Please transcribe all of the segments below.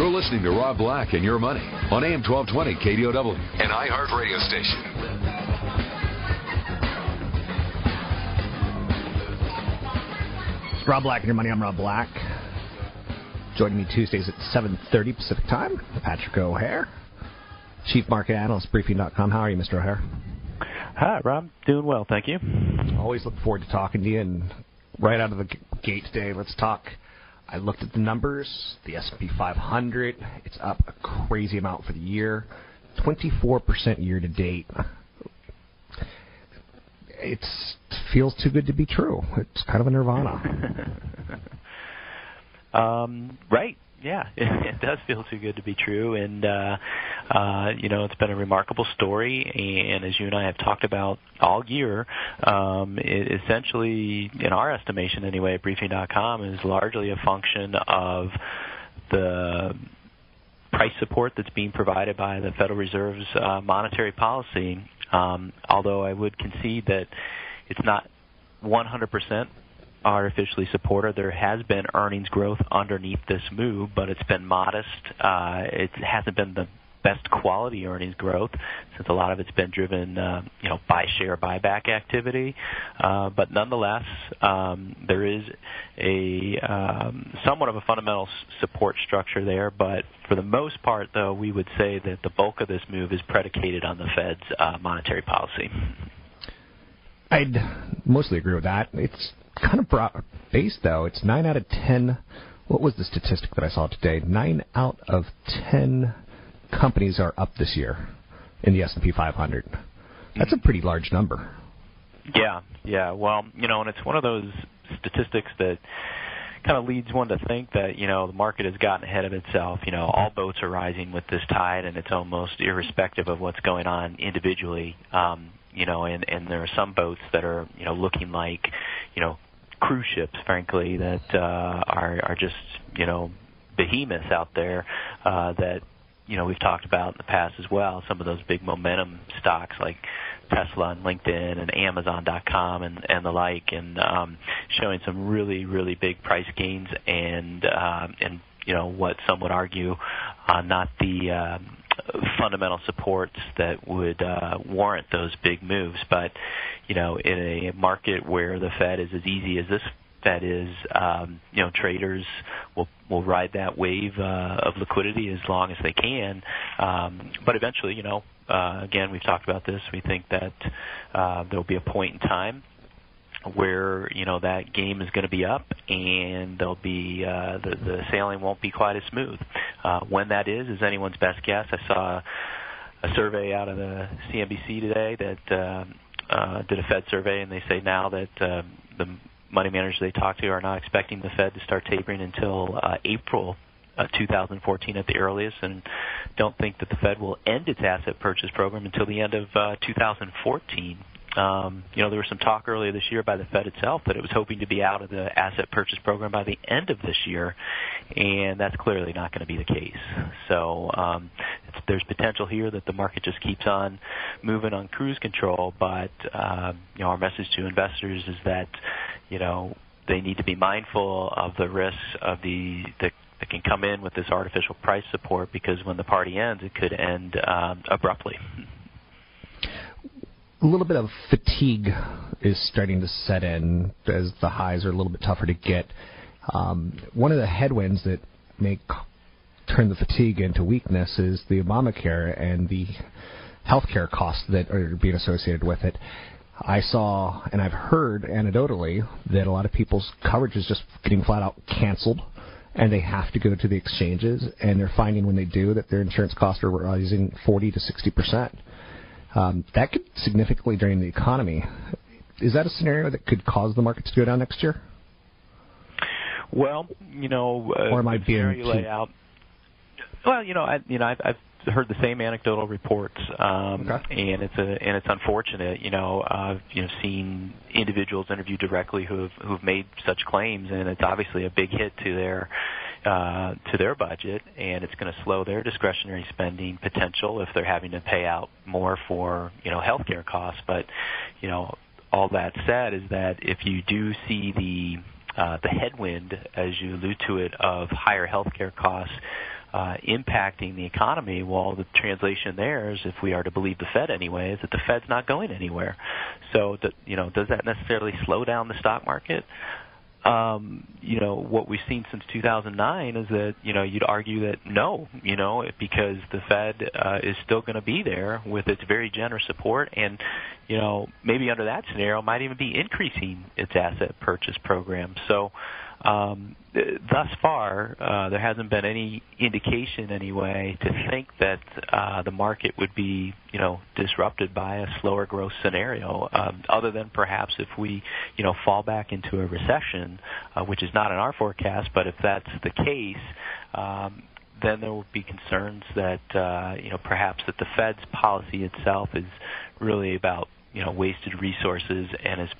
You're listening to Rob Black and Your Money on AM 1220 KDOW, an iHeart radio station. It's Rob Black and Your Money. I'm Rob Black. Joining me Tuesdays at 7.30 Pacific Time, Patrick O'Hare, Chief Market Analyst, Briefing.com. How are you, Mr. O'Hare? Hi, Rob. Doing well, thank you. Always look forward to talking to you. And right out of the gate today, let's talk. I looked at the numbers. The S&P 500, it's up a crazy amount for the year, 24% year to date. It feels too good to be true. It's kind of a nirvana. Um, right. Yeah, it, does feel too good to be true, and uh, uh, you know it's been a remarkable story. And as you and I have talked about all year, um, it essentially, in our estimation anyway, at Briefing.com is largely a function of the price support that's being provided by the Federal Reserve's uh, monetary policy. Um, although I would concede that it's not 100% artificially supported. There has been earnings growth underneath this move, but it's been modest. Uh, it hasn't been the best quality earnings growth since a lot of it's been driven, uh, you know, by share buyback activity. Uh, but nonetheless, um, there is a um, somewhat of a fundamental support structure there. But for the most part, though, we would say that the bulk of this move is predicated on the Fed's uh, monetary policy. I'd mostly agree with that. It's kind of broad based though. It's nine out of ten. What was the statistic that I saw today? Nine out of ten companies are up this year in the S and P 500. That's a pretty large number. Yeah, yeah. Well, you know, and it's one of those statistics that kind of leads one to think that you know the market has gotten ahead of itself. You know, all boats are rising with this tide, and it's almost irrespective of what's going on individually. Um, you know, and and there are some boats that are you know looking like you know cruise ships, frankly, that uh, are are just you know behemoths out there uh, that you know we've talked about in the past as well. Some of those big momentum stocks like Tesla and LinkedIn and Amazon.com and and the like, and um, showing some really really big price gains and uh, and you know what some would argue uh, not the uh, fundamental supports that would uh, warrant those big moves. But you know, in a market where the Fed is as easy as this Fed is, um, you know, traders will will ride that wave uh, of liquidity as long as they can. Um, but eventually, you know, uh, again, we've talked about this. We think that uh, there will be a point in time where you know that game is going to be up and there'll be uh, the the sailing won't be quite as smooth. Uh, when that is is anyone's best guess. I saw a survey out of the CNBC today that uh, uh, did a Fed survey, and they say now that uh, the money managers they talk to are not expecting the Fed to start tapering until uh, April uh, 2014 at the earliest, and don't think that the Fed will end its asset purchase program until the end of uh, 2014. Um, you know, there was some talk earlier this year by the Fed itself that it was hoping to be out of the asset purchase program by the end of this year, and that's clearly not going to be the case. So um, there's potential here that the market just keeps on moving on cruise control, but uh, you know, our message to investors is that you know they need to be mindful of the risks of the the that can come in with this artificial price support because when the party ends, it could end um, abruptly. A little bit of fatigue is starting to set in as the highs are a little bit tougher to get. Um, one of the headwinds that may turn the fatigue into weakness is the Obamacare and the healthcare costs that are being associated with it. I saw and I've heard anecdotally that a lot of people's coverage is just getting flat out canceled and they have to go to the exchanges and they're finding when they do that their insurance costs are rising 40 to 60 percent. Um, that could significantly drain the economy. Is that a scenario that could cause the markets to go down next year? Well, you know, uh, or am I being too... lay out. Well, you know, I, you know, I've, I've heard the same anecdotal reports, um, okay. and it's a and it's unfortunate. You know, I've you know seen individuals interviewed directly who have who've made such claims, and it's obviously a big hit to their uh, to their budget, and it's going to slow their discretionary spending potential if they're having to pay out more for you know healthcare costs. But you know, all that said is that if you do see the uh, the headwind, as you allude to it, of higher healthcare costs uh, impacting the economy. Well, the translation there is, if we are to believe the Fed anyway, is that the Fed's not going anywhere. So, you know, does that necessarily slow down the stock market? Um, you know, what we've seen since 2009 is that, you know, you'd argue that no, you know, because the Fed uh, is still going to be there with its very generous support and, you know, maybe under that scenario might even be increasing its asset purchase program. So, um, thus far, uh, there hasn't been any indication, anyway, to think that uh, the market would be, you know, disrupted by a slower growth scenario. Um, other than perhaps if we, you know, fall back into a recession, uh, which is not in our forecast, but if that's the case, um, then there would be concerns that, uh, you know, perhaps that the Fed's policy itself is really about, you know, wasted resources and is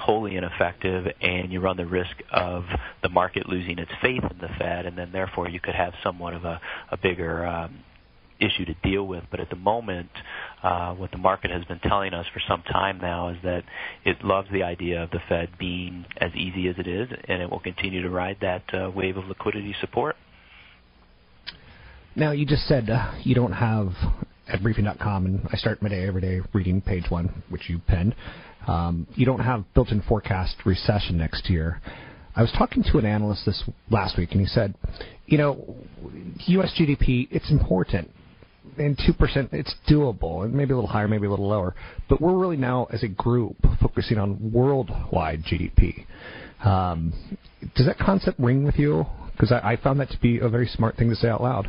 wholly ineffective, and you run the risk of the market losing its faith in the Fed, and then therefore you could have somewhat of a, a bigger um, issue to deal with. But at the moment, uh, what the market has been telling us for some time now is that it loves the idea of the Fed being as easy as it is, and it will continue to ride that uh, wave of liquidity support. Now, you just said uh, you don't have at briefing.com, and I start my day every day reading page one, which you penned. Um, you don't have built-in forecast recession next year. I was talking to an analyst this last week, and he said, you know, U.S. GDP, it's important. And 2%, it's doable, and maybe a little higher, maybe a little lower. But we're really now, as a group, focusing on worldwide GDP. Um, does that concept ring with you? Because I, I found that to be a very smart thing to say out loud.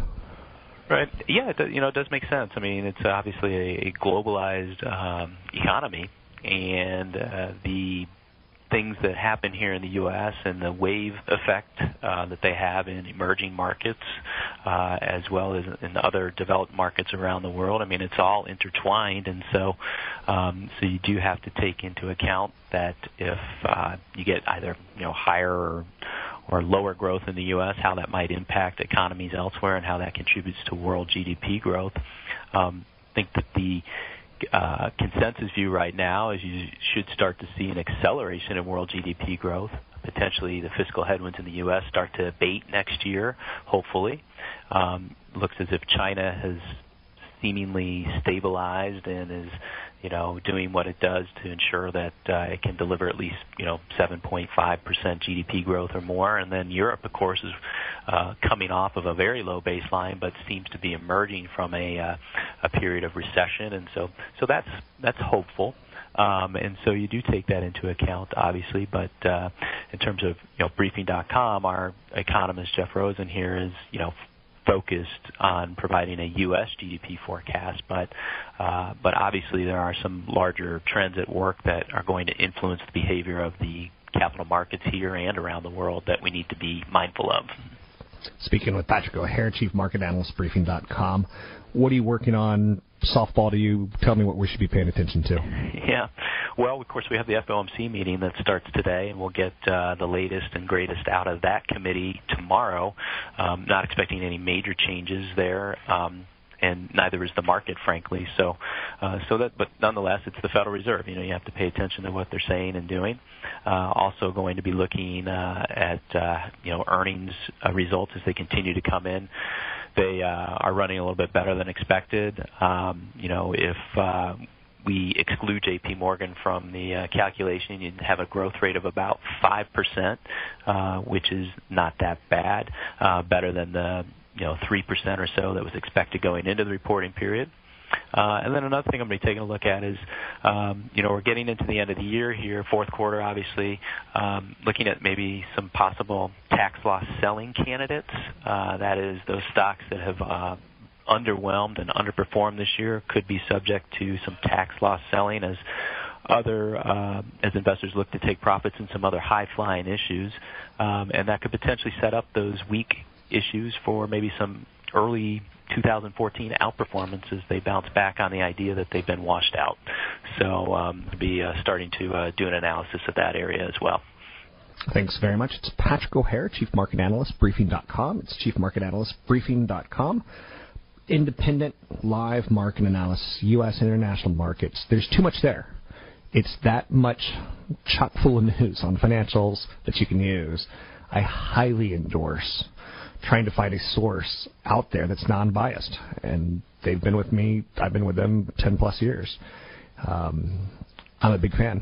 Right. Yeah, it you know, it does make sense. I mean, it's obviously a, globalized um, economy, and uh, the things that happen here in the U.S. and the wave effect uh, that they have in emerging markets, uh, as well as in other developed markets around the world. I mean, it's all intertwined, and so um, so you do have to take into account that if uh, you get either you know higher or or lower growth in the U.S., how that might impact economies elsewhere, and how that contributes to world GDP growth. Um, I think that the uh, consensus view right now is you should start to see an acceleration in world GDP growth. Potentially, the fiscal headwinds in the U.S. start to abate next year. Hopefully, um, looks as if China has seemingly stabilized and is you know, doing what it does to ensure that uh, it can deliver at least, you know, 7.5% GDP growth or more. And then Europe, of course, is uh, coming off of a very low baseline, but seems to be emerging from a uh, a period of recession, and so so that's that's hopeful. Um, and so you do take that into account, obviously. But uh, in terms of you know briefing.com, our economist Jeff Rosen here is you know focused on providing a U.S. GDP forecast, but uh, but obviously there are some larger trends at work that are going to influence the behavior of the capital markets here and around the world that we need to be mindful of. Speaking with Patrick O'Hare, Chief Market Analyst, Briefing.com. What are you working on? Softball to you. Tell me what we should be paying attention to. Yeah. Well, of course, we have the FOMC meeting that starts today, and we'll get uh, the latest and greatest out of that committee tomorrow. Um, not expecting any major changes there. Um, and neither is the market, frankly. So, uh, so that, but nonetheless, it's the Federal Reserve. You know, you have to pay attention to what they're saying and doing. Uh, also, going to be looking uh, at uh, you know earnings uh, results as they continue to come in. They uh, are running a little bit better than expected. Um, you know, if uh, we exclude JP Morgan from the uh, calculation, you'd have a growth rate of about 5%, uh, which is not that bad, uh, better than the you know 3% or so that was expected going into the reporting period. Uh, and then another thing I'm going to be taking a look at is, um, you know, we're getting into the end of the year here, fourth quarter, obviously, um, looking at maybe some possible tax loss selling candidates. Uh, that is, those stocks that have uh, underwhelmed and underperformed this year could be subject to some tax loss selling as other uh, as investors look to take profits in some other high flying issues, um, and that could potentially set up those weak issues for maybe some early 2014 outperformance as they bounce back on the idea that they've been washed out. So um, be uh, starting to uh, do an analysis of that area as well. Thanks very much. It's Patrick O'Hare, Chief Market Analyst, Briefing.com. It's Chief Market Analyst, Briefing.com. Independent live market analysis, U.S. international markets. There's too much there. It's that much chock full of news on financials that you can use. I highly endorse trying to find a source out there that's non-biased, and they've been with me. I've been with them ten plus years. Um, I'm a big fan.